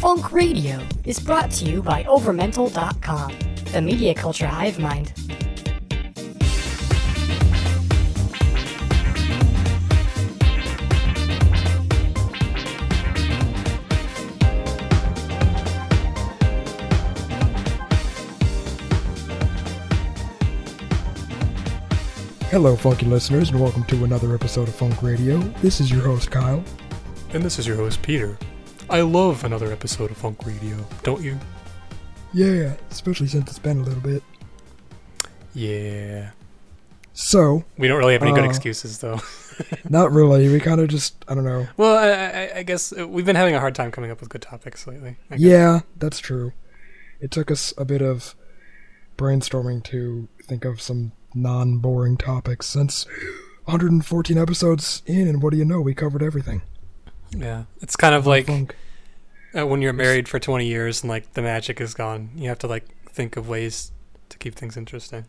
Funk Radio is brought to you by Overmental.com, the media culture hive mind. Hello, funky listeners, and welcome to another episode of Funk Radio. This is your host, Kyle. And this is your host, Peter. I love another episode of Funk Radio, don't you? Yeah, especially since it's been a little bit. Yeah. So, We don't really have any good Uh, excuses, though. not really. We kind of just, I don't know. Well, I, I, I guess uh, we've been having a hard time coming up with good topics lately. Yeah, that's true. It took us a bit of brainstorming to think of some non boring topics since 114 episodes in, and what do you know? We covered everything. Yeah. It's kind of like Funk. uh, when you're married for 20 years and, like, the magic is gone. You have to, like, think of ways to keep things interesting.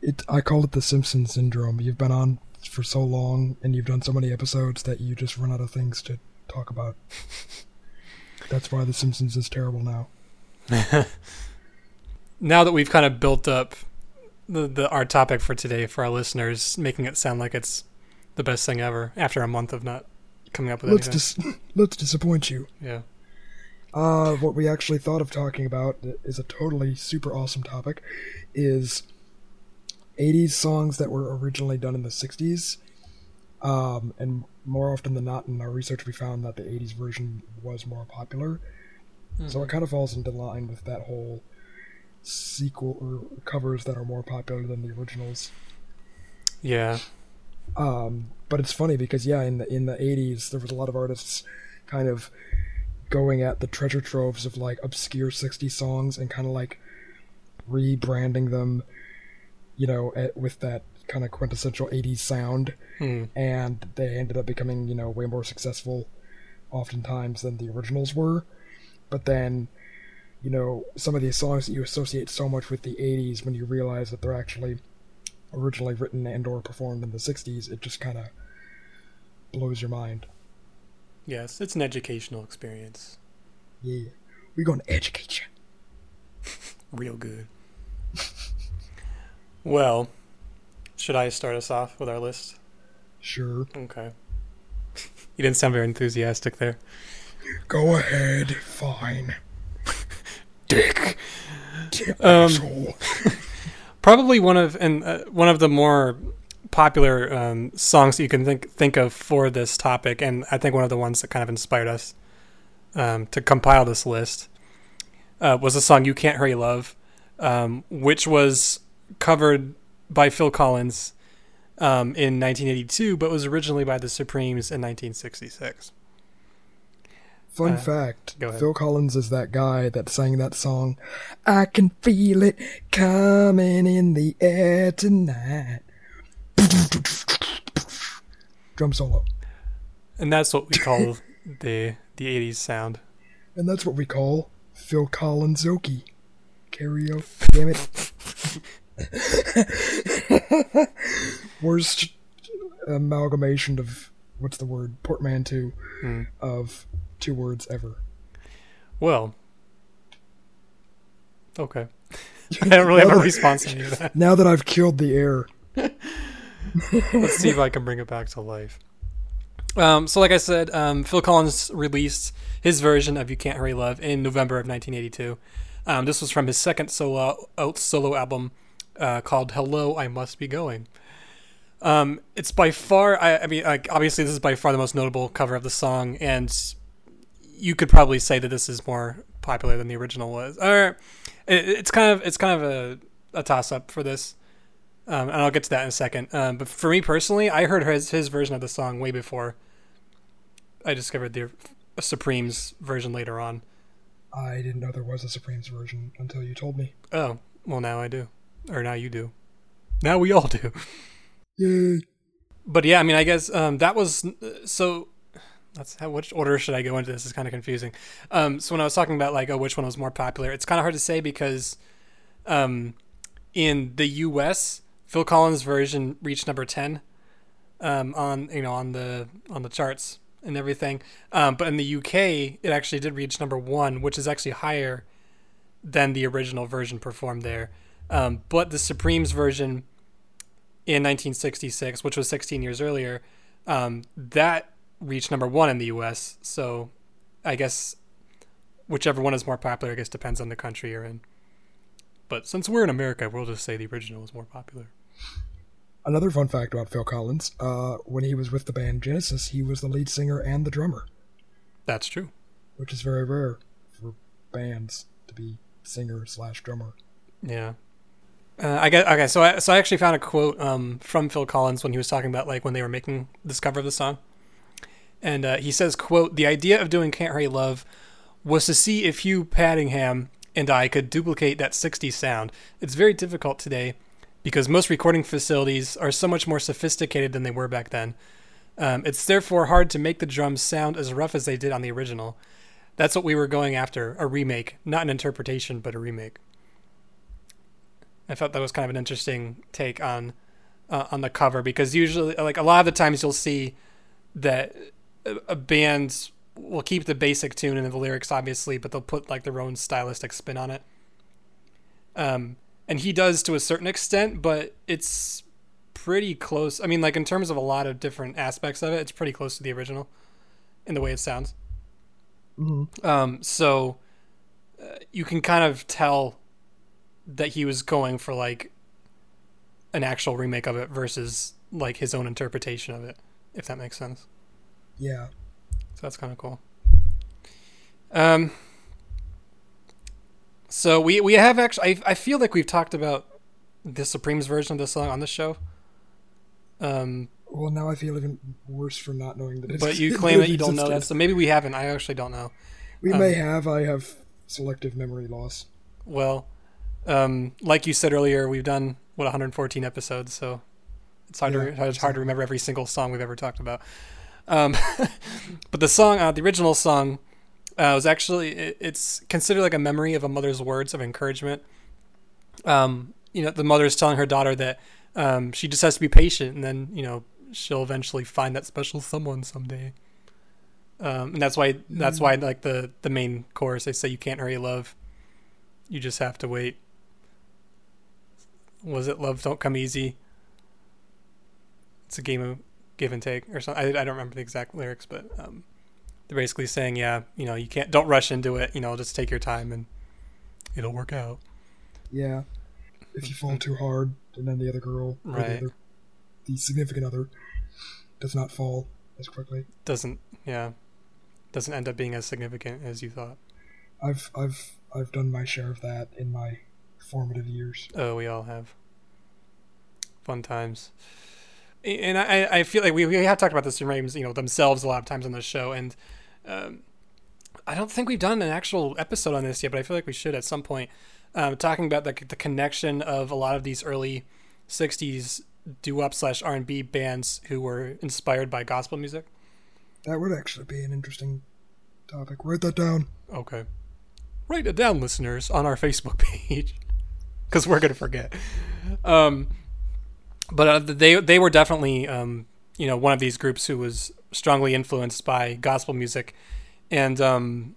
It, I call it the Simpson syndrome. You've been on for so long, and you've done so many episodes that you just run out of things to talk about. That's why The Simpsons is terrible now. now that we've kind of built up the, the our topic for today for our listeners, making it sound like it's the best thing ever after a month of not coming up with Let's anything. dis- let's disappoint you. yeah. Uh, what we actually thought of talking about is a totally super awesome topic. Is 80s songs that were originally done in the 60s. Um, and more often than not, in our research, we found that the 80s version was more popular. So it kind of falls into line with that whole sequel or covers that are more popular than the originals. Yeah. Um, but it's funny because yeah, in the in the '80s, there was a lot of artists kind of going at the treasure troves of like obscure '60s songs and kind of like rebranding them, you know, at, with that kind of quintessential '80s sound, Hmm. and they ended up becoming you know way more successful, oftentimes than the originals were. But then, you know, some of these songs that you associate so much with the '80s, when you realize that they're actually originally written and or performed in the 60s it just kind of blows your mind Yes, it's an educational experience. yeah we're going to educate you Real good. well, should I start us off with our list? sure Okay. You didn't sound very enthusiastic there. go ahead fine Dick. um, Um, Probably one of and uh, one of the more popular um, songs that you can think think of for this topic, and I think one of the ones that kind of inspired us um, to compile this list uh, was the song "You Can't Hurry Love," um, which was covered by Phil Collins um, in 1982, but was originally by the Supremes in 1966. Fun uh, fact phil collins is that guy that sang that song i can feel it coming in the air tonight. Drum solo. And that's what we call the the 80s sound. and that's what we call phil collins okie. Karaoke damn it. Worst amalgamation of what's the word portmanteau Hmm. of two words ever Well, okay. I don't really have a response to that. now that i've killed the air Let's see if I can bring it back to life. Um, so, like I said, um, Phil Collins released his version of "You Can't Hurry Love" in November of 1982. Um, this was from his second solo out solo album uh, called "Hello, I Must Be Going." Um, it's by far, I, I mean, like obviously, this is by far the most notable cover of the song, and you could probably say that this is more popular than the original was. Or it, it's kind of it's kind of a, a toss up for this. Um, and I'll get to that in a second. Um, but for me personally, I heard his his version of the song way before I discovered the Supremes version later on. i didn't know there was a supremes version until you told me Oh, well now I do, or now you do. Now we all do. yay But yeah, I mean, I guess um, that was so. That's how. Which order should I go into? This is kind of confusing. Um, so when I was talking about like, oh, which one was more popular? It's kind of hard to say because, um, in the U.S., Phil Collins' version reached number ten, um, on you know on the on the charts and everything. Um, but in the UK, it actually did reach number one, which is actually higher than the original version performed there. Um, but the Supremes version in 1966, which was 16 years earlier, um, that reached number one in the US. So I guess whichever one is more popular, I guess depends on the country you're in. But since we're in America, we'll just say the original is more popular. Another fun fact about Phil Collins: uh, when he was with the band Genesis, he was the lead singer and the drummer, That's true. which is very rare for bands to be singer slash drummer. Yeah. Uh, I get okay. So I so I actually found a quote um, from Phil Collins when he was talking about like when they were making this cover of the song, and uh, he says, "quote The idea of doing Can't Hurry Love was to see if Hugh Padgham and I could duplicate that '60s sound. It's very difficult today because most recording facilities are so much more sophisticated than they were back then. Um, it's therefore hard to make the drums sound as rough as they did on the original. That's what we were going after a remake, not an interpretation, but a remake. I thought that was kind of an interesting take on uh, on the cover because usually, like a lot of the times, you'll see that a, a band will keep the basic tune and the lyrics, obviously, but they'll put like their own stylistic spin on it. Um, and he does to a certain extent, but it's pretty close. I mean, like in terms of a lot of different aspects of it, it's pretty close to the original in the way it sounds. Mm-hmm. Um, so uh, you can kind of tell that he was going for like an actual remake of it versus like his own interpretation of it, if that makes sense. Yeah, So that's kind of cool. Um. So we we have actually I I feel like we've talked about the Supremes version of the song on the show. Um, well now I feel even worse for not knowing that. It's, but you claim that you don't know that, so maybe we haven't. I actually don't know. We um, may have. I have selective memory loss. Well, um, like you said earlier, we've done what 114 episodes, so it's hard Yeah, to it's hard to remember every single song we've ever talked about. Um, but the song, uh, the original song, uh, was actually it, it's considered like a memory of a mother's words of encouragement. Um, you know, the mother is telling her daughter that um, she just has to be patient, and then you know she'll eventually find that special someone someday. Um, and that's why that's why like the the main chorus they say you can't hurry love, you just have to wait. Was it love don't come easy? It's a game of give and take or something. I, I don't remember the exact lyrics, but um, they're basically saying, yeah, you know, you can't don't rush into it. You know, just take your time and it'll work out. Yeah, if you fall too hard, and then the other girl, Right. the, other, the significant other, does not fall as quickly. Doesn't yeah, doesn't end up being as significant as you thought. I've I've I've done my share of that in my formative years. Oh, we all have fun times. And I, I feel like we, we have talked about the Supremes, you know, themselves a lot of times on the show, and um, I don't think we've done an actual episode on this yet, but I feel like we should at some point. Um, talking about the, the connection of a lot of these early '60s doo-wop slash R&B bands who were inspired by gospel music. That would actually be an interesting topic. Write that down. Okay, write it down, listeners, on our Facebook page, because we're gonna forget. Um, but uh, they they were definitely um, you know one of these groups who was strongly influenced by gospel music, and um,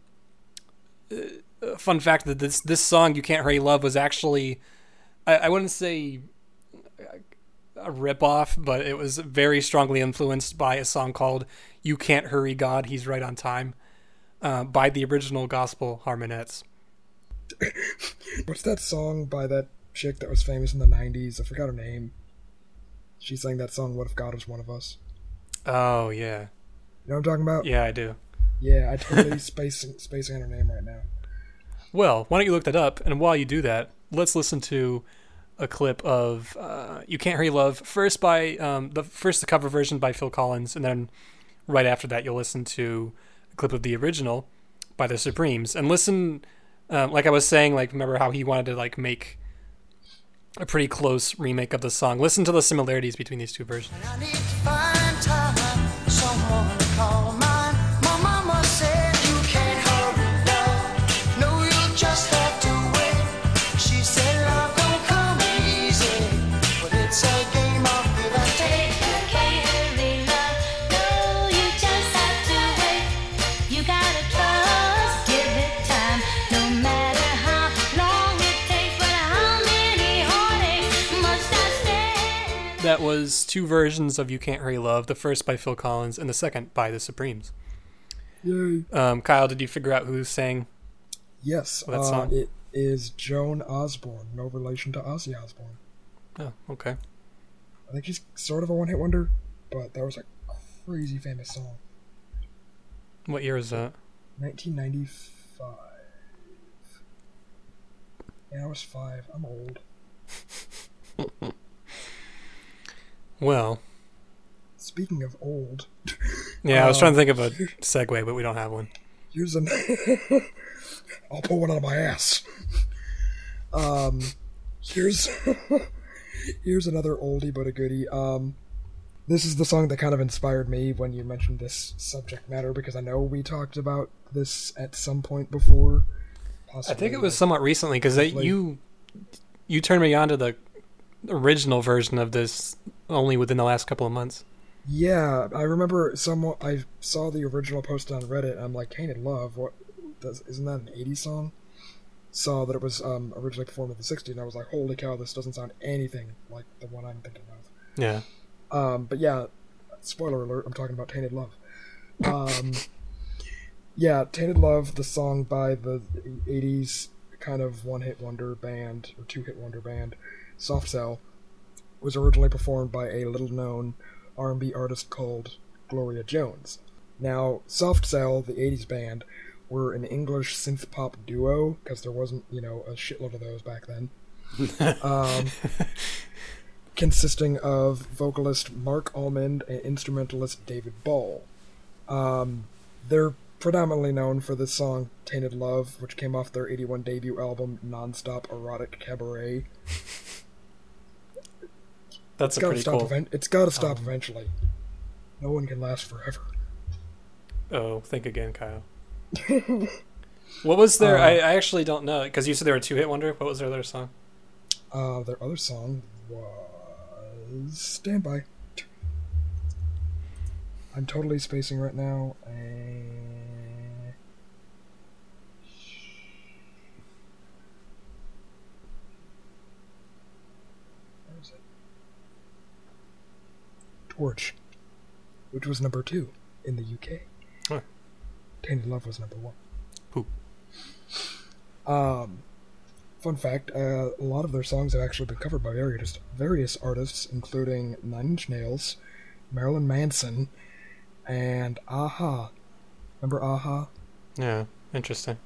uh, fun fact that this this song "You Can't Hurry Love" was actually I, I wouldn't say a rip off, but it was very strongly influenced by a song called "You Can't Hurry God, He's Right on Time." Uh, by the original gospel harmonettes. What's that song by that chick that was famous in the '90s? I forgot her name. She sang that song "What If God Was One of Us." Oh yeah, You know what I'm talking about? yeah, I do. Yeah, I totally spacing spacing on her name right now. Well, why don't you look that up? And while you do that, let's listen to a clip of uh, "You Can't Hurry Love" first by um, the first the cover version by Phil Collins, and then right after that you'll listen to a clip of the original by the Supremes. And listen, um, like I was saying, like remember how he wanted to like make a pretty close remake of the song. Listen to the similarities between these two versions. Was two versions of "You Can't Hurry Love." The first by Phil Collins, and the second by the Supremes. Yay! Um, Kyle, did you figure out who sang? Yes, That uh, song? it is Joan Osborne, no relation to Ozzy Osbourne. Oh, okay. I think she's sort of a one-hit wonder, but that was a crazy famous song. What year is that? 1995. Yeah, I was five. I'm old. Well, Speaking of old, yeah, I was Um, trying to think of a segue, but we don't have one. here's an. I'll pull one out of my ass. Um, here's here's another oldie but a goodie. Um, this is the song that kind of inspired me when you mentioned this subject matter because I know we talked about this at some point before. I think it was like- somewhat recently because you you turned me on to the original version of this only within the last couple of months. Yeah, I remember someone. I saw the original post on Reddit. And I'm like, "Tainted Love. What? Does, isn't that an '80s song?" Saw that it was um, originally performed in the '60s, and I was like, "Holy cow! This doesn't sound anything like the one I'm thinking of." Yeah. Um, but yeah, spoiler alert, I'm talking about Tainted Love. Um, yeah, Tainted Love, the song by the 80s kind of one hit wonder band, or two hit wonder band, Soft Cell, was originally performed by a little known R&B artist called Gloria Jones. Now, Soft Cell, the 80s band, were an English synth pop duo, because there wasn't, you know, a shitload of those back then. um, consisting of vocalist Marc Almond and instrumentalist David Ball. Um, they're predominantly known for the song Tainted Love, which came off their 81 debut album Nonstop Erotic Cabaret. That's It's a gotta pretty stop. cool. Event- it's gotta stop Um, eventually. No one can last forever. Oh, think again, Kyle. what was their? Uh, I, I actually don't know because you said they were a two hit wonder. What was their other song? Uh, their other song was Stand By. I'm totally spacing right now. And... Where is it? Torch, which was number two in the UK. Huh. Tainted Love was number one. Poop. Um, fun fact: uh, a lot of their songs have actually been covered by various various artists, including Nine Inch Nails, Marilyn Manson, and a-ha. Remember a-ha? Yeah, interesting.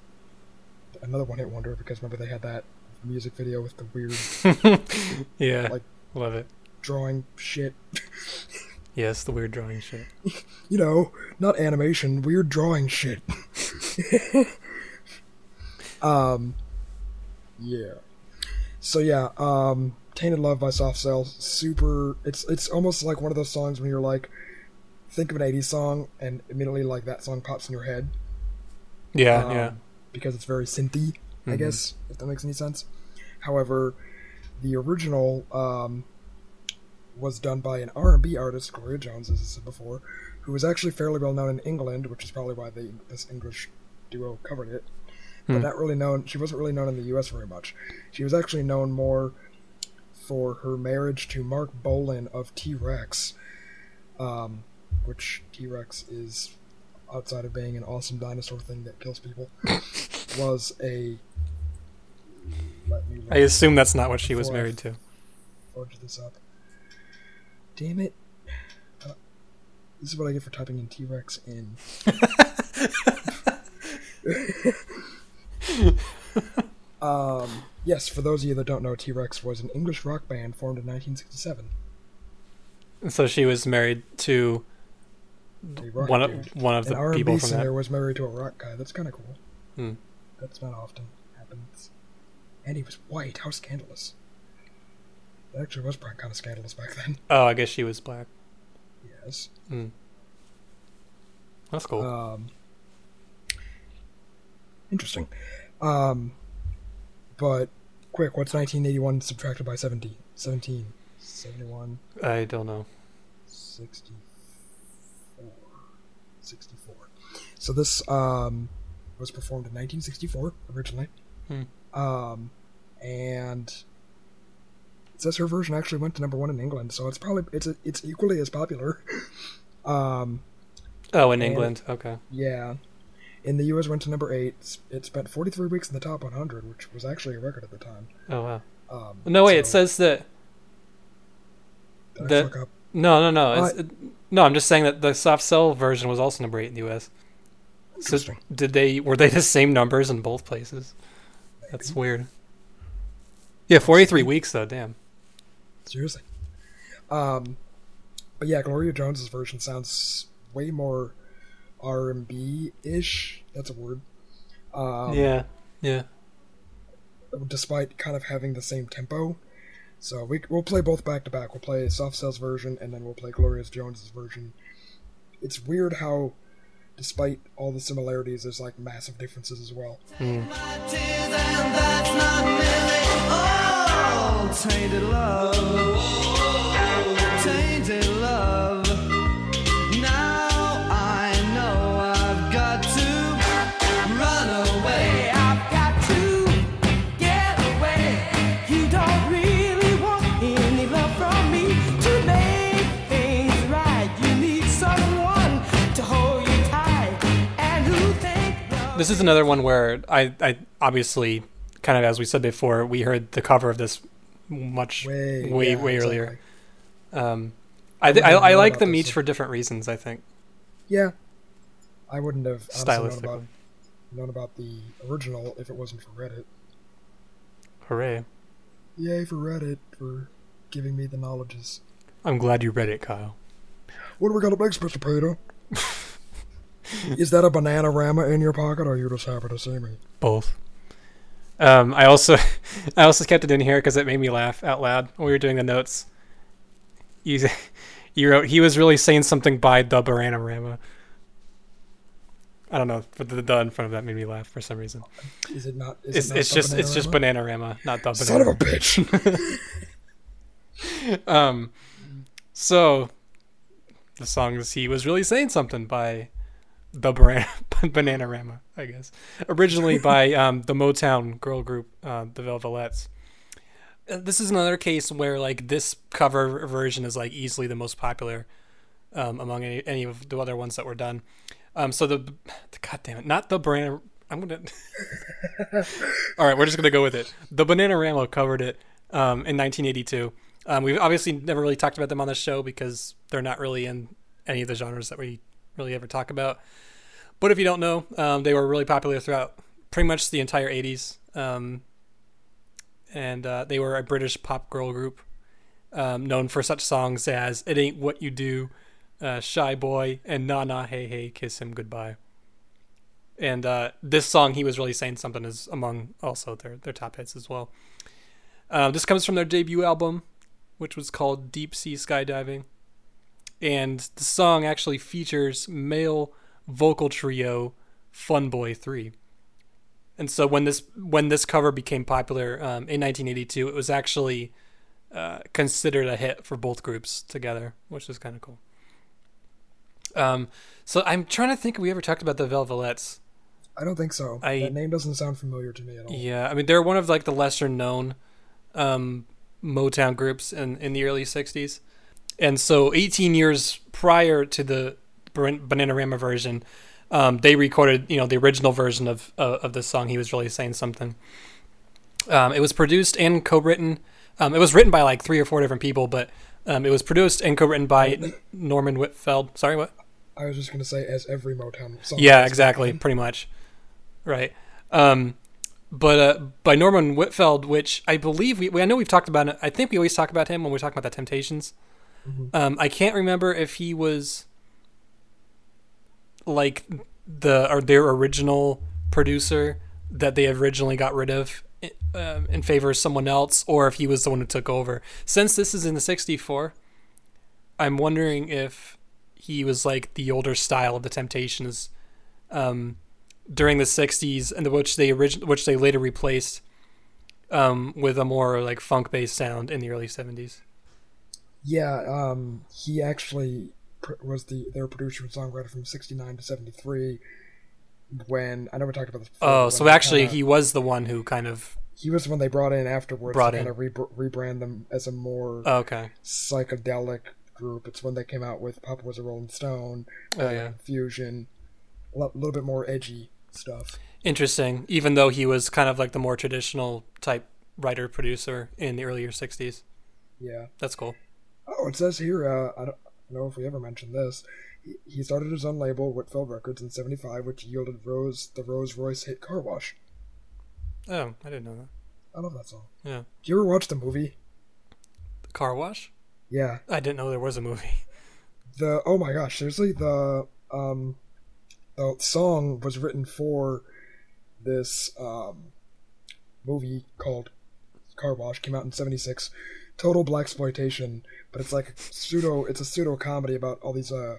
Another one-hit wonder because remember they had that music video with the weird yeah, Like- love it. Drawing shit. Yes, the weird drawing shit. You know, not animation, weird drawing shit. um, yeah. So yeah, um, "Tainted Love" by Soft Cell, super. It's it's almost like one of those songs when you're like, think of an '80s song, and immediately like that song pops in your head. Yeah, um, yeah. Because it's very synthy, I Mhm. guess, if that makes any sense. However, the original um, was done by an R&B artist, Gloria Jones, as I said before, who was actually fairly well known in England, which is probably why they, this English duo covered it. But Hmm. not really known. She wasn't really known in the U.S. very much. She was actually known more for her marriage to Marc Bolan of T Rex, um, which T Rex is outside of being an awesome dinosaur thing that kills people, was a. Let me I assume that's not what she was I- married to. forge this up. Damn it! Uh, this is what I get for typing in T Rex in. um, yes, for those of you that don't know, T Rex was an English rock band formed in 1967. So she was married to one of dude. one of An the R&B people from singer that. was married to a rock guy. That's kind of cool. Hmm. That's not often happens. And he was white. How scandalous! That actually was probably kind of scandalous back then. Oh, I guess she was black. Yes. Mm. That's cool. Um, interesting. Um, but quick, what's 1981 subtracted by 17? 17. 71, I don't know. 64. 64. So this um, was performed in 1964 originally. Hmm. Um, and It says her version actually went to number one in England, so it's probably it's it's equally as popular. Um, Oh, in England. Okay. yeah, in the U.S. went to number eight. It spent 43 weeks in the top 100, which was actually a record at the time. Oh wow. Um, No, wait. It says that. did I the-? No, no, no. It's, Uh, it- no, I'm just saying that the soft cell version was also number eight in the U.S. So did they were they the same numbers in both places? That's weird. Yeah, 43 weeks though. Damn. Seriously. Um, but yeah, Gloria Jones's version sounds way more R and B ish. That's a word. Um, yeah. Yeah. Despite kind of having the same tempo, so we we'll play both back to back. We'll play Soft Cell's version, and then we'll play Gloria Jones's version. It's weird how, despite all the similarities, there's like massive differences as well. Tainted love, tainted love. Now I know I've got to run away. I've got to get away. You don't really want any love from me to make things right. You need someone to hold you tight and who think This is another one where I, I obviously, kind of as we said before, we heard the cover of this much Way, way, yeah, way exactly. earlier. Um, I, th- I, wouldn't I like the them about each this. for different reasons. I think Yeah, I wouldn't have known about, known about the original if it wasn't for Reddit. Hooray! Yay for Reddit for giving me the knowledges. I'm glad you read it, Kyle. What do we got up next, Mr. Peter? Is that a banana rama in your pocket, or are you just happy to see me? Both. Um, I also, I also kept it in here because it made me laugh out loud when we were doing the notes. You, you wrote he was really saying something by the Baranarama. I don't know, but the, the in front of that made me laugh for some reason. Is it not? Is It's, it not it's the just it's just Bananarama? Bananarama, not the Son of a Banana. bitch! Um, so the song is "He Was Really Saying Something" by the Banana Bananarama, I guess. Originally by um, the Motown girl group, uh, the Velvelettes. Uh, This is another case where like this cover version is like easily the most popular um, among any, any of the other ones that were done. Um, so the, God damn it, not the banana. I'm gonna. All right, we're just gonna go with it. The Bananarama covered it um, in 1982. Um, we've obviously never really talked about them on the show because they're not really in any of the genres that we really ever talk about. But if you don't know, um, they were really popular throughout pretty much the entire 80s. Um, and uh, they were a British pop girl group um, known for such songs as It Ain't What You Do, uh, Shy Boy, and Na Na Hey Hey Kiss Him Goodbye. And uh, this song, He Was Really Saying Something, is among also their, their top hits as well. Uh, this comes from their debut album, which was called Deep Sea Skydiving. And the song actually features male vocal trio Fun Boy 3. And so when this when this cover became popular um, in 1982, it was actually uh, considered a hit for both groups together, which is kind of cool. Um, so I'm trying to think if we ever talked about the Velvelettes. I don't think so. I- that name doesn't sound familiar to me at all. Yeah, I mean they're one of like the lesser known um, Motown groups in in the early '60s, and so 18 years prior to the Ban- Bananarama version, um, they recorded you know the original version of uh, of this song. He was really saying something. Um, it was produced and co-written. Um, it was written by like three or four different people, but um, it was produced and co-written by Norman Whitfield. Sorry, what? I was just gonna say, as every Motown song. Yeah, exactly, pretty much. Right. Um, but uh, by Norman Whitfield, which I believe we, we I know we've talked about it. I think we always talk about him when we're talking about the Temptations. Um, I can't remember if he was like the or their original producer that they originally got rid of um, in favor of someone else, or if he was the one who took over. Since this is in the '64, I'm wondering if he was like the older style of the Temptations um, during the '60s, and which they origin- which they later replaced um, with a more like funk-based sound in the early '70s. Yeah, um, he actually was the their producer and songwriter from '69 to '73. When I know we talked about this. Before, Oh, so actually, kinda- he was the one who kind of He was when they brought in afterwards Brought to in. kind of re- rebrand them as a more Oh, okay. psychedelic group. It's when they came out with Papa Was a Rolling Stone, Oh yeah. Fusion, a little bit more edgy stuff. Interesting. Even though he was kind of like the more traditional type writer producer in the earlier '60s. Yeah. That's cool. Oh, it says here. Uh, I don't know if we ever mentioned this. He, he started his own label, Whitfield Records, in '75, which yielded Rose the Rose Royce hit "Car Wash." Oh, I didn't know that. I love that song. Yeah. Do you ever watch the movie? The car wash. Yeah. I didn't know there was a movie. The oh my gosh, seriously, the um, the song was written for this um movie called Car Wash. Came out in '76. Total black exploitation, but it's like pseudo. It's a pseudo comedy about all these uh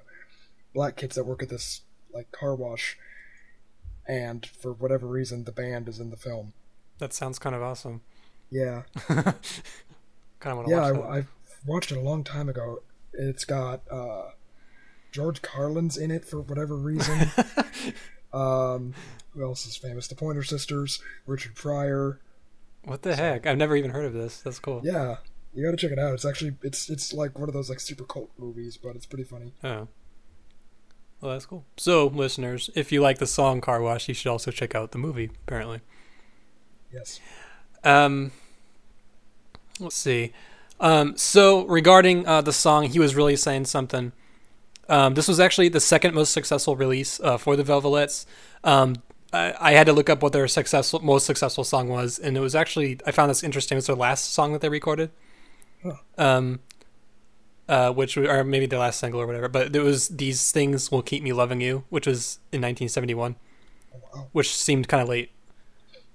black kids that work at this like car wash, and for whatever reason, the band is in the film. That sounds kind of awesome. Yeah, Kind of want to yeah, watch. I, I watched it a long time ago. It's got uh, George Carlin's in it for whatever reason. um, who else is famous? The Pointer Sisters, Richard Pryor. What the heck? I've never even heard of this. That's cool. Yeah, you got to check it out. It's actually it's it's like one of those like super cult movies, but it's pretty funny. Oh. Well, that's cool. So, listeners, if you like the song Car Wash, you should also check out the movie, apparently. Yes. Um, let's see. Um, so, regarding uh, the song, he was really saying something. Um, this was actually the second most successful release uh, for the Velvets. Um, I, I had to look up what their successful, most successful song was, and it was actually I found this interesting. It's their last song that they recorded. Huh. Um, uh, which or maybe their last single or whatever. But it was "These Things Will Keep Me Loving You," which was in 1971, Oh, wow. which seemed kind of late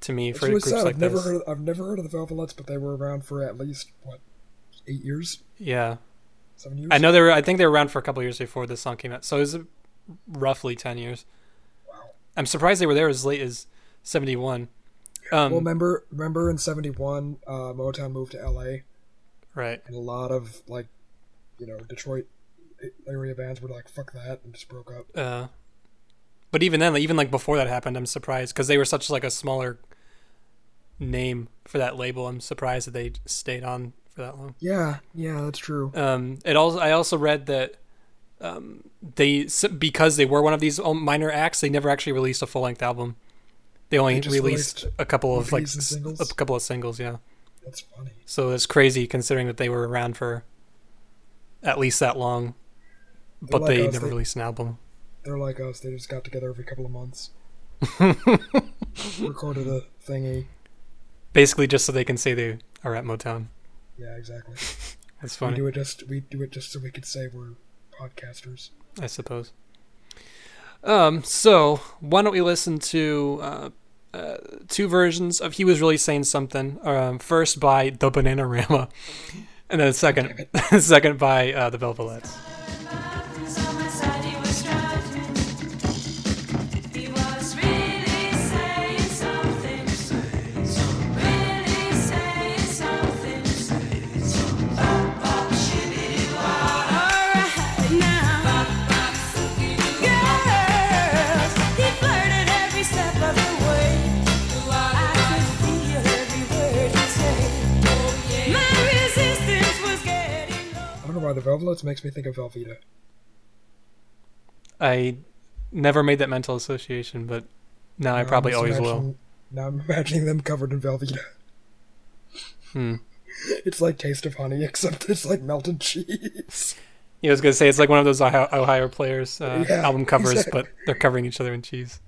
to me for groups sad. like I've never this. heard. Of, I've never heard of the Velvets, but they were around for at least what eight years, Yeah. seven years. I know they were. I think they were around for a couple years before this song came out. So it was roughly ten years. I'm surprised they were there as late as seventy one. Um, Well, remember, remember in '71, uh, Motown moved to LA, right. and a lot of like, you know, Detroit area bands were like, "Fuck that," and just broke up. Uh, but even then, even like before that happened, I'm surprised because they were such like a smaller name for that label. I'm surprised that they stayed on for that long. Yeah, yeah, that's true. Um, it also I also read that um, they because they were one of these um, minor acts, they never actually released a full length album. They only They released released a couple of like movies and s- singles? a couple of singles. Yeah. That's funny. So it's crazy considering that they were around for at least that long, but like they us, never they- released an album. They're like us. They just got together every couple of months, recorded a thingy. Basically, just so they can say they are at Motown. Yeah, exactly. That's We do it just we do it just so we could say we're podcasters. I suppose. Um, so why don't we listen to uh, uh, two versions of "He Was Really Saying Something"? Um, first by the Bananarama, and then second, second by uh, the Velvets. I why the Velvets makes me think of Velveeta. I never made that mental association, but now I Now I'm probably always will. Now I'm imagining them covered in Velveeta. Hmm. It's like Taste of Honey, except it's like melted cheese. Yeah, I was gonna say it's like one of those Ohio, Ohio players uh, Yeah, album covers, exactly. but they're covering each other in cheese.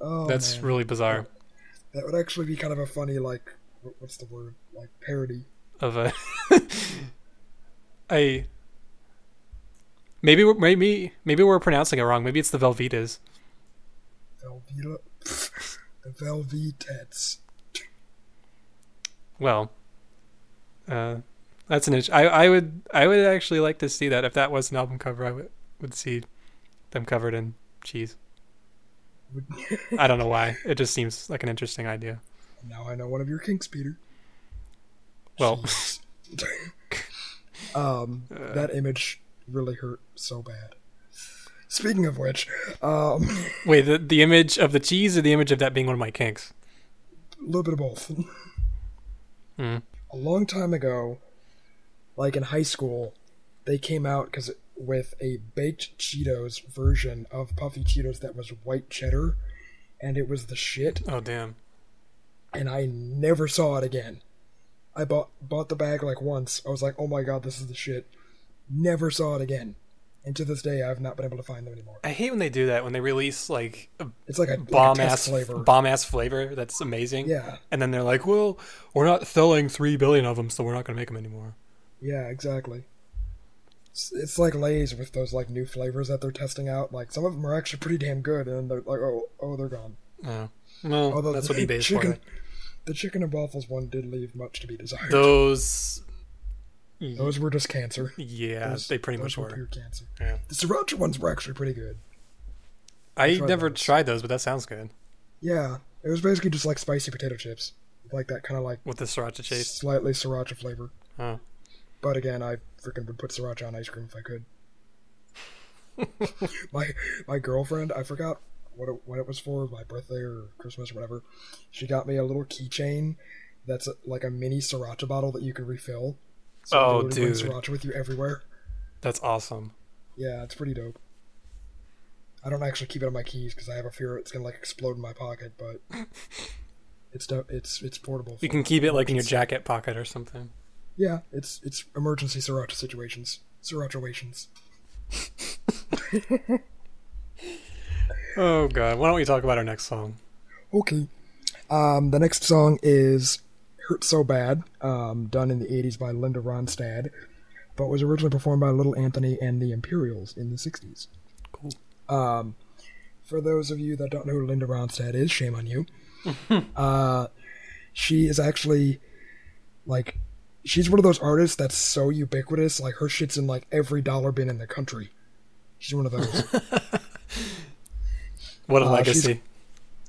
Oh, That's man. really bizarre. that would actually be kind of a funny like what's the word like parody. Of a, I maybe we're, maybe maybe we're pronouncing it wrong. Maybe it's the Velveetas. Velveeta, the Velveetettes. Well, uh, that's an. int- I I would I would actually like to see that if that was an album cover. I would would see them covered in cheese. I don't know why. It just seems like an interesting idea. Now I know one of your kinks, Peter. Well, um, Uh. that image really hurt so bad. Speaking of which, um, wait, the the image of the cheese or the image of that being one of my kinks? a little bit of both. Hmm. A long time ago, like in high school, they came out because with a baked Cheetos version of Puffy Cheetos that was white cheddar, and it was the shit. Oh damn. And I never saw it again. I bought bought the bag like once. I was like, oh my god, this is the shit. Never saw it again. And to this day, I've not been able to find them anymore. I hate when they do that when they release like a It's like a, like a bomb ass flavor. bomb ass flavor that's amazing. Yeah. And then they're like, "Well, we're not selling three billion of them, so we're not going to make them anymore." Yeah, exactly. It's, it's like Lay's with those like new flavors that they're testing out. Like some of them are actually pretty damn good, and they're like, oh, oh, they're gone. Oh. Well, Although that's what eBay's chicken, for. The chicken and waffles one did leave much to be desired. Those, mm-hmm. those were just cancer. yeah, Those- they pretty those much were. pure cancer. Yeah. The sriracha ones were actually pretty good. I tried never those. tried those, but that sounds good Yeah, it was basically just like spicy potato chips, like that kind of like with the sriracha taste, slightly sriracha flavor. Oh. But again, I freaking would put sriracha on ice cream if I could. my my girlfriend, I forgot what it, what it was for, my birthday or Christmas or whatever. She got me a little keychain that's a, like a mini sriracha bottle that you can refill. So Oh, dude. sriracha with you everywhere. That's awesome. Yeah, it's pretty dope. I don't actually keep it on my keys because I have a fear it's gonna like explode in my pocket, but it's do- it's it's portable. You can keep it like in your jacket pocket or something. Yeah, it's it's emergency sriracha situations, srirachations. Oh god, why don't we talk about our next song? Okay. Um, the next song is "Hurt So Bad," um, done in the '80s by Linda Ronstadt, but was originally performed by Little Anthony and the Imperials in the '60s. Cool. Um, for those of you that don't know who Linda Ronstadt is, shame on you. uh, she is actually like she's one of those artists that's so ubiquitous. Like her shit's in like every dollar bin in the country. She's one of those. What a Uh, legacy.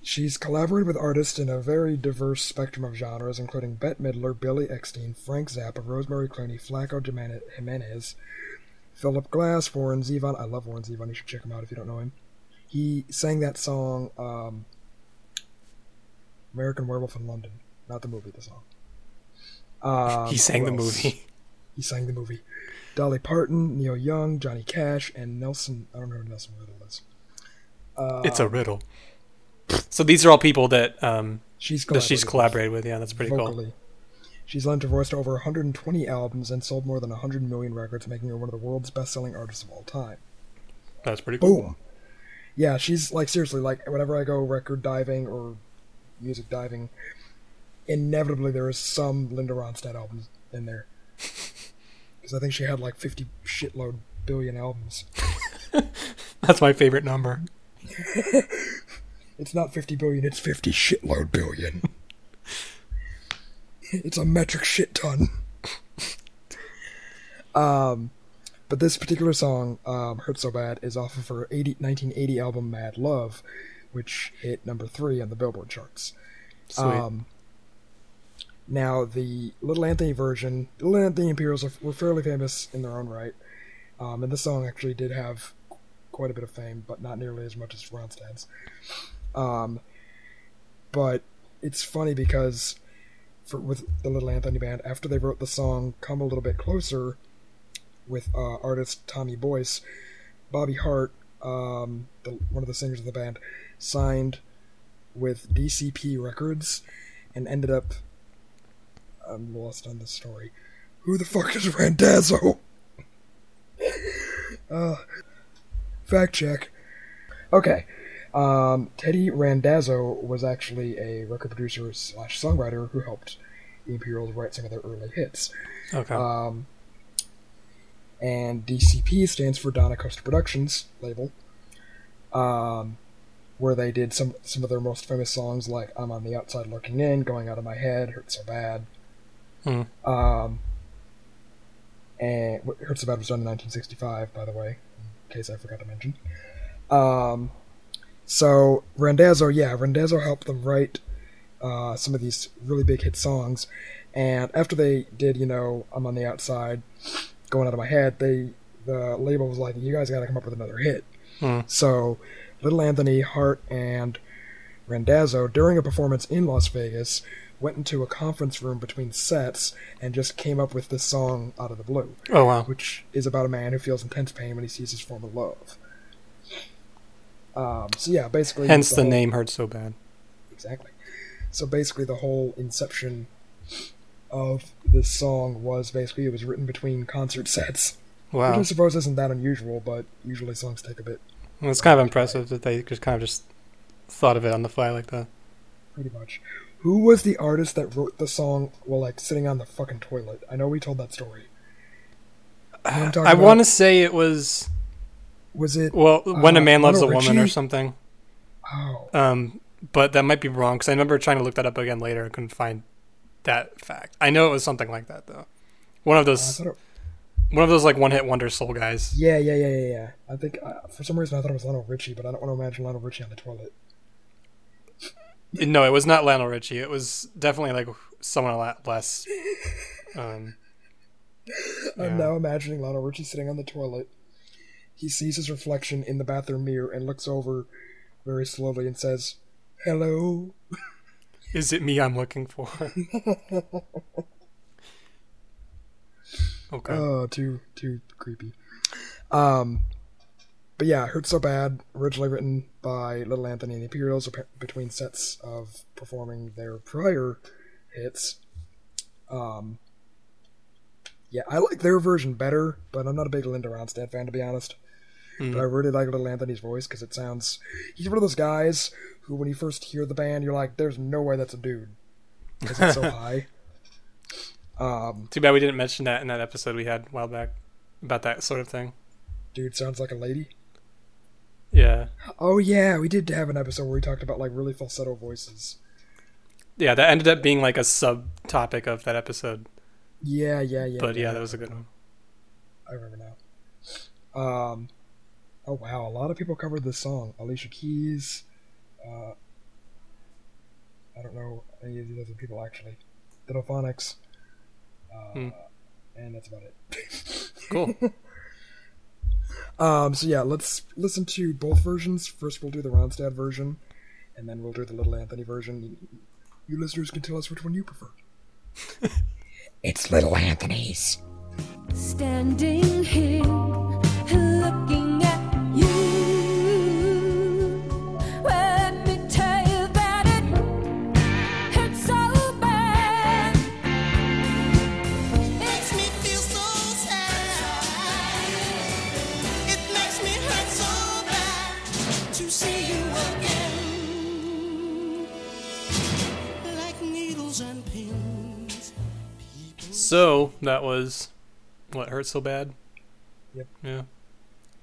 She's collaborated with artists in a very diverse spectrum of genres, including Bette Midler, Billy Eckstine, Frank Zappa, Rosemary Clooney, Flaco Jimenez, Philip Glass, Warren Zevon. I love Warren Zevon. You should check him out if you don't know him. He sang that song, um, American Werewolf in London. Not the movie, the song. Um, he sang the movie. He sang the movie. Dolly Parton, Neil Young, Johnny Cash, and Nelson. I don't know who Nelson Riddle is. Uh, it's a riddle. So these are all people that um she's that she's collaborated with. Yeah, that's pretty cool. She's lent her voice to over 120 albums and sold more than 100 million records, making her one of the world's best-selling artists of all time. That's pretty cool. Boom. Yeah, she's like seriously like whenever I go record diving or music diving, inevitably there is some Linda Ronstadt albums in there. Because I think she had like 50 shitload billion albums. That's my favorite number. It's not 50 billion, it's 50 shitload billion. it's a metric shit ton. um, but this particular song, um, Hurt So Bad, is off of her 80, 1980 album Mad Love, which hit number three on the Billboard charts. Sweet. Um, now, the Little Anthony version, Little Anthony Imperials were fairly famous in their own right. Um, and this song actually did have quite a bit of fame, but not nearly as much as Ronstadt's. Um, but it's funny because for with the Little Anthony band, after they wrote the song "Come a Little Bit Closer" with uh, artist Tommy Boyce, Bobby Hart, um, the, one of the singers of the band, signed with DCP Records and ended up. I'm lost on this story. Who the fuck is Randazzo? uh, fact check. Okay. Um, Teddy Randazzo was actually a record producer slash songwriter who helped the Imperials write some of their early hits. Okay. Um, and DCP stands for Donna Costa Productions label, um, where they did some some of their most famous songs like "I'm on the Outside Looking In," "Going Out of My Head," "Hurt So Bad." Hmm. Um, and "Hurt So Bad" was done in 1965, by the way, case I forgot to mention. Um, so Randazzo, yeah, Randazzo helped them write uh, some of these really big hit songs. And after they did, you know, I'm on the outside, going out of my head, they the label was like, you guys got to come up with another hit. Hmm. So Little Anthony, Hart, and Randazzo, during a performance in Las Vegas, went into a conference room between sets and just came up with this song out of the blue, Oh wow. which is about a man who feels intense pain when he sees his former love. Um, so yeah, basically, Hence the whole- name hurts so bad. Exactly. So basically, the whole inception of this song was basically it was written between concert sets, which Wow. I suppose isn't that unusual, but usually songs take a bit, Well, it's kind of impressive that they just kind of just thought of it on the fly like that. pretty much. Who was the artist that wrote the song while like sitting on the fucking toilet? I know we told that story. You know I want to say it was Was it? well, when a Uh, man loves a woman or something. Oh, Um, but that might be wrong because I remember trying to look that up again later and couldn't find that fact. I know it was something like that though. One of those, it, one of those like one hit wonder soul guys. yeah, yeah, yeah, yeah, yeah. I think uh, for some reason I thought it was Lionel Richie, but I don't want to imagine Lionel Richie on the toilet. No, it was not Lionel Richie. It was definitely like someone a lot less. Um, I'm now imagining Lionel Richie sitting on the toilet. He sees his reflection in the bathroom mirror and looks over very slowly and says, Hello. is it me I'm looking for? okay. Oh, too too creepy. Um, but yeah, Hurt So Bad, originally written by Little Anthony and the Imperials between sets of performing their prior hits. Um, yeah, I like their version better, but I'm not a big Linda Ronstadt fan to be honest. Hmm. But I really like Little Anthony's voice because it sounds. He's one of those guys who, when you first hear the band, you're like, "There's no way that's a dude," because it's so high. Um, Too bad we didn't mention that in that episode we had a while back about that sort of thing. dude sounds like a lady. Yeah. Oh yeah, we did have an episode where we talked about like really falsetto voices. Yeah, that ended up being like a subtopic of that episode. Yeah, yeah, yeah. but yeah, that was a good one. I remember now. Um, oh wow, a lot of people covered this song. Alicia Keys. Uh, I don't know any of these other people actually. The Delfonics. Uh, Hmm. And that's about it. Cool. Um, so yeah, let's listen to both versions. First, we'll do the Ronstadt version, and then we'll do the Little Anthony version. You listeners can tell us which one you prefer. it's Little Anthony's. Standing here, that was what hurt so bad. Yep. Yeah.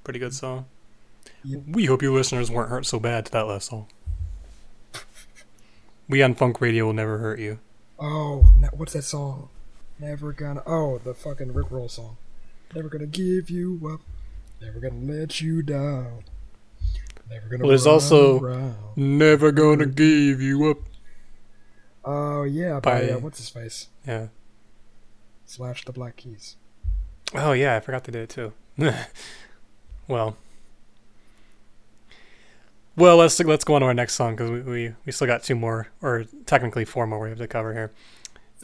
Pretty good song. Yep. We hope you listeners weren't hurt so bad to that last song. We on Funk Radio will never hurt you. Oh, what's that song? Never gonna. Oh, the fucking Rick Roll song. Never gonna give you up. Never gonna let you down. Never gonna. Well, there's also- around. Never gonna give you up. Oh yeah, by, by- uh, what's his face? Yeah. Slash the Black Keys. Oh yeah, I forgot to do it too. well, well, let's let's go on to our next song because we, we we still got two more, or technically four more we have to cover here.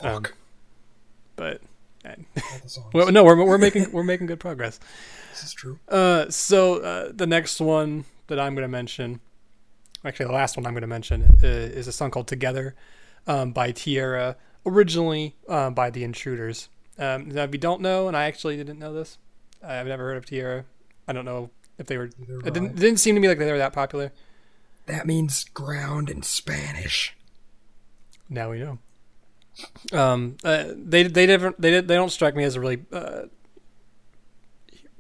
Um, but songs. well, no, we're we're making we're making good progress. this is true. Uh, so uh, the next one that I'm going to mention, actually the last one I'm going to mention, uh, is a song called "Together" um, by Tierra, originally uh, by the Intruders. Um, now, if you don't know, and I actually didn't know this, I've never heard of Tierra. I don't know if they were. It didn't, it didn't seem to me like they were that popular. That means ground in Spanish. Now we know. Um, uh, they they different they they don't strike me as a really uh,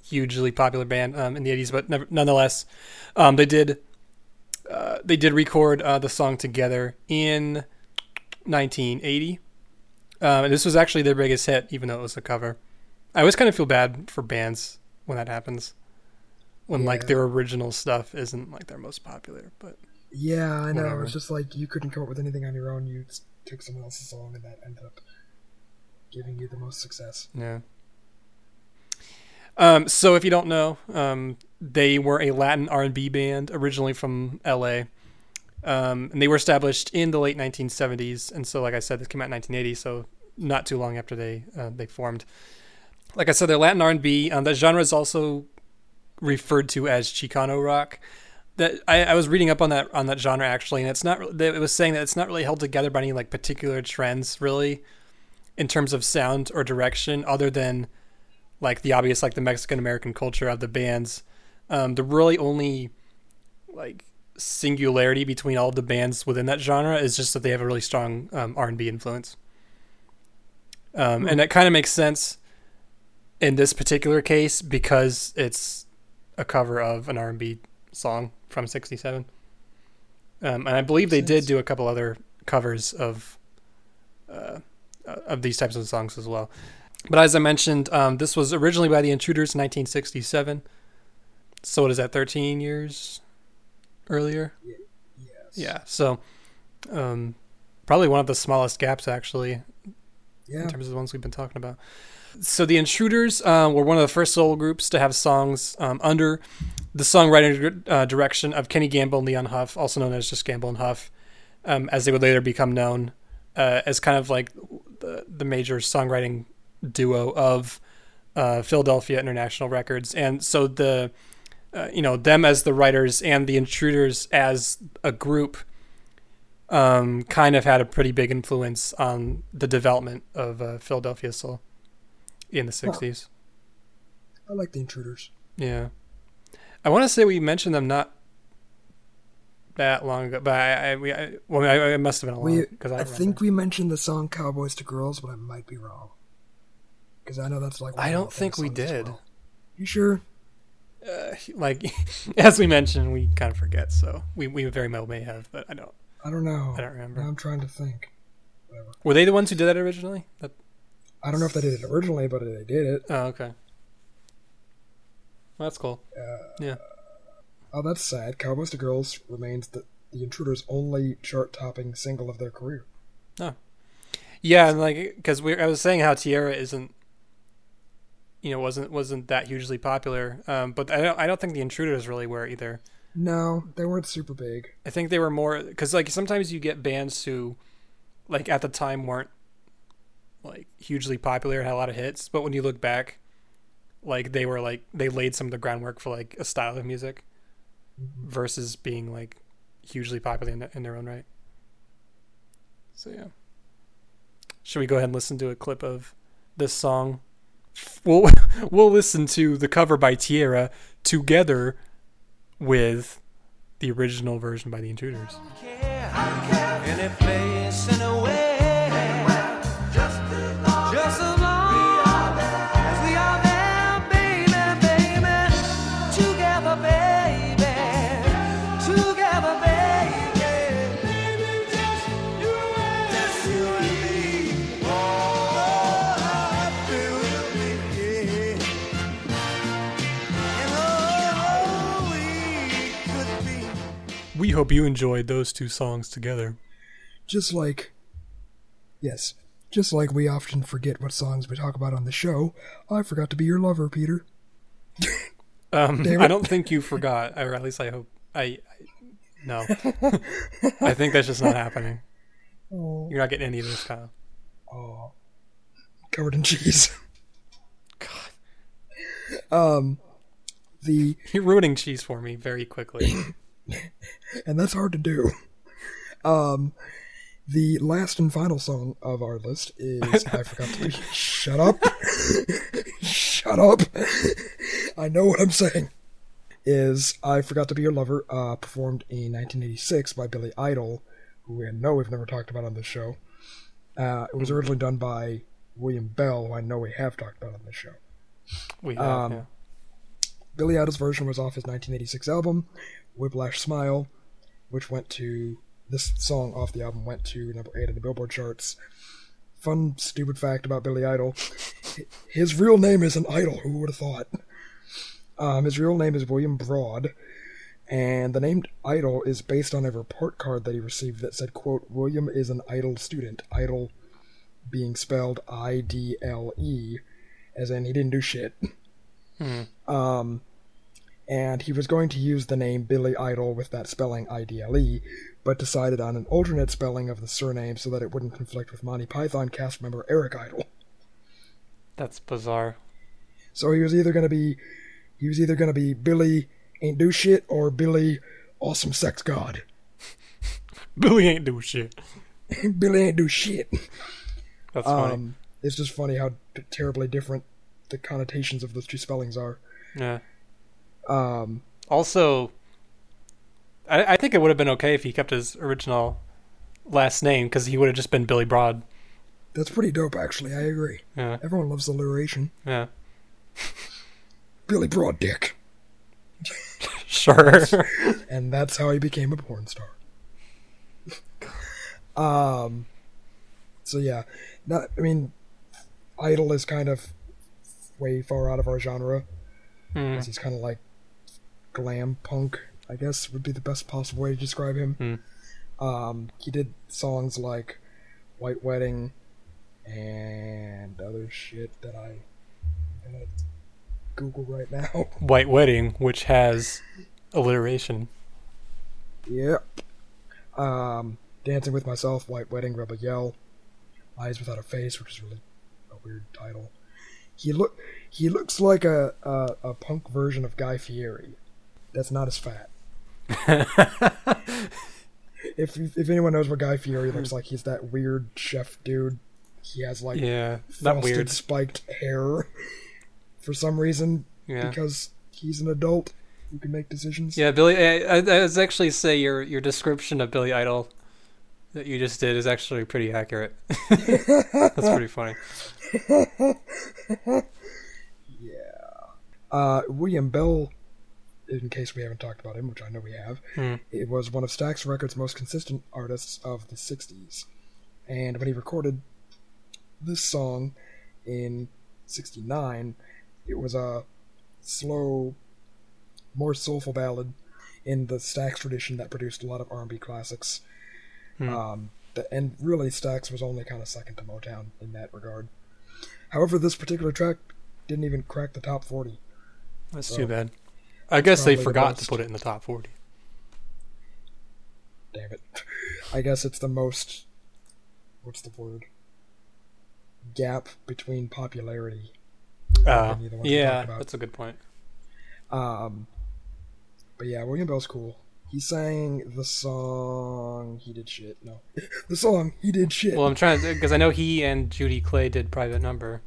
hugely popular band um, in the '80s, but never, nonetheless, um, they did uh, they did record uh, the song together in 1980. Um, and this was actually their biggest hit, even though it was a cover. I always kind of feel bad for bands when that happens, when like their original stuff isn't like their most popular. But Yeah, I know. Whatever. It's just like you couldn't come up with anything on your own. You took someone else's song, and that ended up giving you the most success. Yeah. Um, so if you don't know, um, they were a Latin R and B band originally from L.A. Um, and they were established in the late 1970s, and so, like I said, this came out in 1980, so not too long after they uh, they formed. Like I said, they're Latin R&B. Um, that genre is also referred to as Chicano rock. That I, I was reading up on that on that genre actually, and it's not. It was saying that it's not really held together by any like particular trends, really, in terms of sound or direction, other than like the obvious, like the Mexican American culture of the bands. Um, the really only like singularity between all the bands within that genre is just that they have a really strong um, R&B influence. Um, and that kind of makes sense in this particular case because it's a cover of an R&B song from 67. Um, and I believe they did do a couple other covers of uh, of these types of songs as well. But as I mentioned, um, this was originally by the Intruders in 1967. So what is that, 13 years earlier? Yes. Yeah. So um, probably one of the smallest gaps, actually, Yeah. in terms of the ones we've been talking about. So the Intruders uh, were one of the first solo groups to have songs um, under the songwriting uh, direction of Kenny Gamble and Leon Huff, also known as just Gamble and Huff, um, as they would later become known uh, as kind of like the, the major songwriting duo of uh, Philadelphia International Records. And so the, uh, you know, them as the writers and the Intruders as a group um, kind of had a pretty big influence on the development of uh, Philadelphia soul in the 60s. I like the intruders. Yeah. I want to say we mentioned them not that long ago, but I, I, we, I, well, I, it must have been a long because I, I, think we mentioned the song "Cowboys to Girls," but I might be wrong. Because I know that's like. one I don't think we did. well. You sure? like as we mentioned, we kind of forget, so we, we very well may have, but I don't. I don't know. I don't remember. I'm trying to think. Were they the ones who did that originally? That, I don't know if they did it originally, but they did it. oh, okay. Well, that's cool. Uh, yeah. Oh, that's sad. "Cowboys to Girls" remains the the Intruders' only chart-topping single of their career. Oh. Yeah, and like because we I was saying how Tierra isn't, you know, wasn't wasn't that hugely popular. Um, but I don't I don't think the Intruders really were either. No, they weren't super big. I think they were more because like sometimes you get bands who, like at the time weren't like hugely popular and had a lot of hits, but when you look back, like they were like they laid some of the groundwork for like a style of music versus being like hugely popular in, in their own right. So yeah, should we go ahead and listen to a clip of this song? We'll we'll listen to the cover by Tierra together with the original version by the Intruders. Any place, anywhere. Hope you enjoyed those two songs together. Just like, yes, just like we often forget what songs we talk about on the show. I forgot to be your lover, Peter. Um, I don't think you forgot, or at least I hope. I, I no, I think that's just not happening. Oh, You're not getting any of this kind of. oh, covered in cheese. God. Um, the You're ruining cheese for me very quickly. and that's hard to do. Um, the last and final song of our list is I forgot to be. Shut up! Shut up! I know what I'm saying. Is I forgot to be your lover, uh, performed in 1986 by Billy Idol, who I know we've never talked about on this show. Uh, it was originally done by William Bell, who I know we have talked about on this show. We have, Um, yeah. Billy Idol's version was off his 1986 album, Whiplash Smile, which went to this song off the album went to number eight in the Billboard charts. Fun, stupid fact about Billy Idol: his real name isn't Idol. Who would have thought? Um, his real name is William Broad, and the name Idol is based on a report card that he received that said, "quote William is an idle student." Idle being spelled I D L E, as in he didn't do shit. Um, and he was going to use the name Billy Idol with that spelling I D L E, but decided on an alternate spelling of the surname so that it wouldn't conflict with Monty Python cast member Eric Idle. That's bizarre. So he was either gonna be he was either gonna be Billy ain't do shit or Billy awesome sex god. Billy ain't do shit. Billy ain't do shit. That's funny. Um, it's just funny how t- terribly different the connotations of those two spellings are. yeah. Um, Also, I, I think it would have been okay if he kept his original last name because he would have just been Billy Broad. that's pretty dope, actually. I agree. Yeah. Everyone loves alliteration. Yeah. Billy Broaddick, Sure. and that's how he became a porn star. um, so yeah, not. I mean, Idol is kind of way far out of our genre. 'cause He's kind of like glam punk, I guess would be the best possible way to describe him. Um, he did songs like White Wedding and other shit that I, gonna Google right now. White Wedding, which has alliteration. yep. Um, Dancing with Myself, White Wedding, Rebel Yell, Eyes Without a Face, which is really a weird title. He look he looks like a, a a punk version of Guy Fieri. That's not as fat. if if anyone knows what Guy Fieri looks like, he's that weird chef dude. He has like Yeah. Frosted weird. spiked hair for some reason Yeah. because he's an adult who can make decisions. Yeah, Billy. I, I, I was actually say your your description of Billy Idol that you just did is actually pretty accurate. That's pretty funny. Yeah. Uh, William Bell, in case we haven't talked about him, which I know we have, Hmm. it was one of Stax Records' most consistent artists of the 60s. And when he recorded this song in 69, it was a slow, more soulful ballad in the Stax tradition that produced a lot of R&B classics. Um, the, and really, Stax was only kind of second to Motown in that regard. However, this particular track didn't even crack the top 40. That's So, too bad. I guess they probably the forgot to put it in the top forty. Damn it. I guess it's the most. What's the word? Gap between popularity. Uh, any of the ones we yeah, that's a good point. Um, but yeah, William Bell's cool. He sang the song. He did shit. No, the song he did shit. Well, I'm trying to because I know he and Judy Clay did Private Number.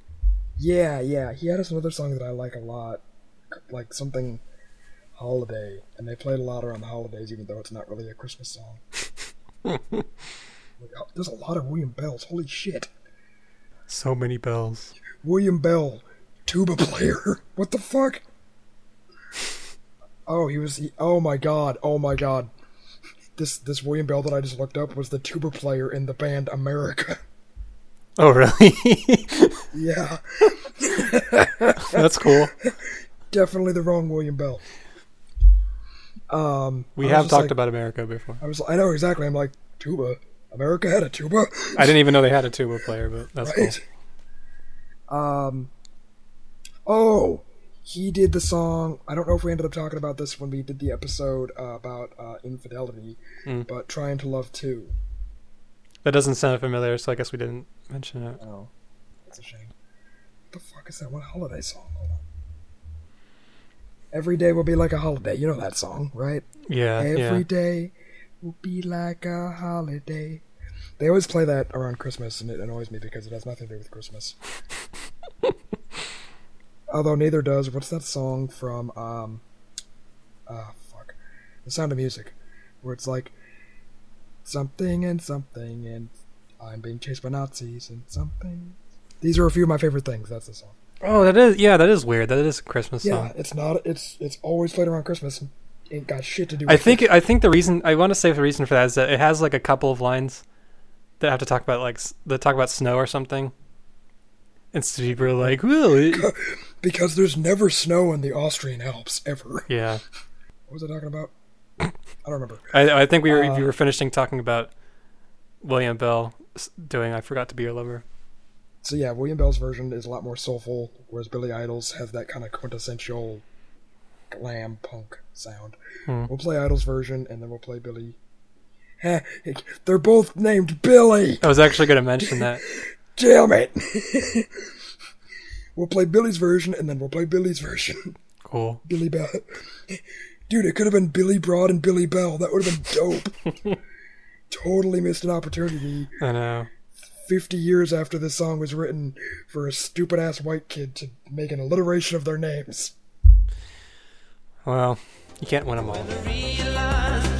yeah, yeah. He had us another song that I like a lot, like something holiday, and they played a lot around the holidays, even though it's not really a Christmas song. Like, oh, There's a lot of William Bells. Holy shit. So many bells. William Bell, tuba player. What the fuck? Oh, he was. He, oh my god. Oh my god. This this William Bell that I just looked up was the tuba player in the band America. Oh, really? yeah, that's cool. definitely the wrong William Bell. Um, We have talked like- about America before. I was. I know exactly. I'm like tuba. America had a tuba. I didn't even know they had a tuba player, but that's right. Um. Oh, he did the song. I don't know if we ended up talking about this when we did the episode uh, about uh, infidelity, Hmm. but trying to love two. That doesn't sound familiar, so I guess we didn't mention it. Oh, that's a shame. What the fuck is that? What holiday song? Hold on. Every day will be like a holiday. You know that song, right? Yeah, Every yeah. day will be like a holiday. They always play that around Christmas, and it annoys me because it has nothing to do with Christmas. Although neither does. What's that song from? Um, ah, fuck. The Sound of Music, where it's like something and something, and I'm being chased by Nazis and something. These are a few of my favorite things. That's the song. Oh, that is yeah, that is weird. That is a Christmas Yeah, song. it's not. It's it's always played around Christmas. And ain't got shit to do. with I think it. I think the reason I want to say the reason for that is that it has like a couple of lines that have to talk about like that talk about snow or something. And so people are like, "Well, it- because there's never snow in the Austrian Alps ever. yeah." What was I talking about? I don't remember. I, I think we were Uh, we were finishing talking about William Bell doing "I Forgot to Be Your Lover." So yeah, William Bell's version is a lot more soulful, whereas Billy Idol's has that kind of quintessential glam punk sound. Hmm. We'll play Idol's version, and then we'll play Billy They're both named Billy. I was actually going to mention that. Damn it. we'll play Billy's version and then we'll play Billy's version. Cool. Billy Bell. Dude, it could have been Billy Broad and Billy Bell. That would have been dope. totally missed an opportunity I know. 50 years after this song was written for a stupid ass white kid to make an alliteration of their names. Well, you can't win them all.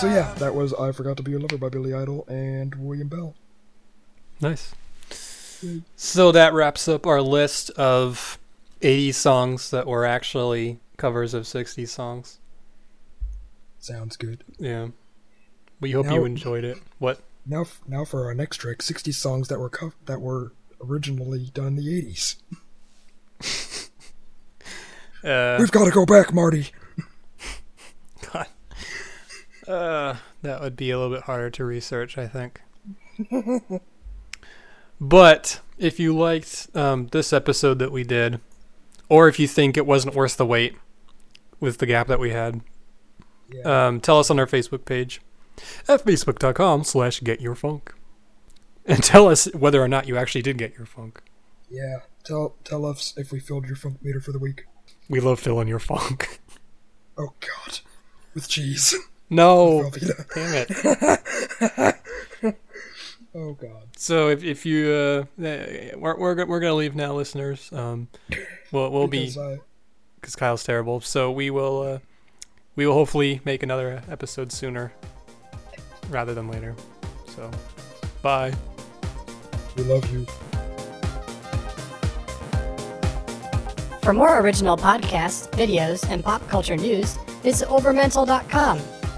So yeah, that was I Forgot to Be Your Lover by Billy Idol and William Bell. Nice. So that wraps up our list of 80 songs that were actually covers of 60 songs. Sounds good. Yeah. We hope Now- you enjoyed it. What? Now, now for our next trick: 60 songs that were co- that were originally done in the 80s. Uh, We've got to go back, Marty. Uh, that would be a little bit harder to research, I think. but if you liked um, this episode that we did, or if you think it wasn't worth the wait with the gap that we had, Yeah. um, tell us on our Facebook page at facebook.com slash get your funk. And tell us whether or not you actually did get your funk. yeah. Tell tell us if we filled your funk meter for the week. We love filling your funk. Oh God, with cheese. No, Velveeta. damn it. Oh God. So if, if you uh, we're we're we're gonna leave now, listeners. Um, we'll we'll be Because I, because Kyle's terrible. So we will uh, we will hopefully make another episode sooner rather than later. So bye. we love you. For more original podcasts, videos, and pop culture news, visit overmental.com.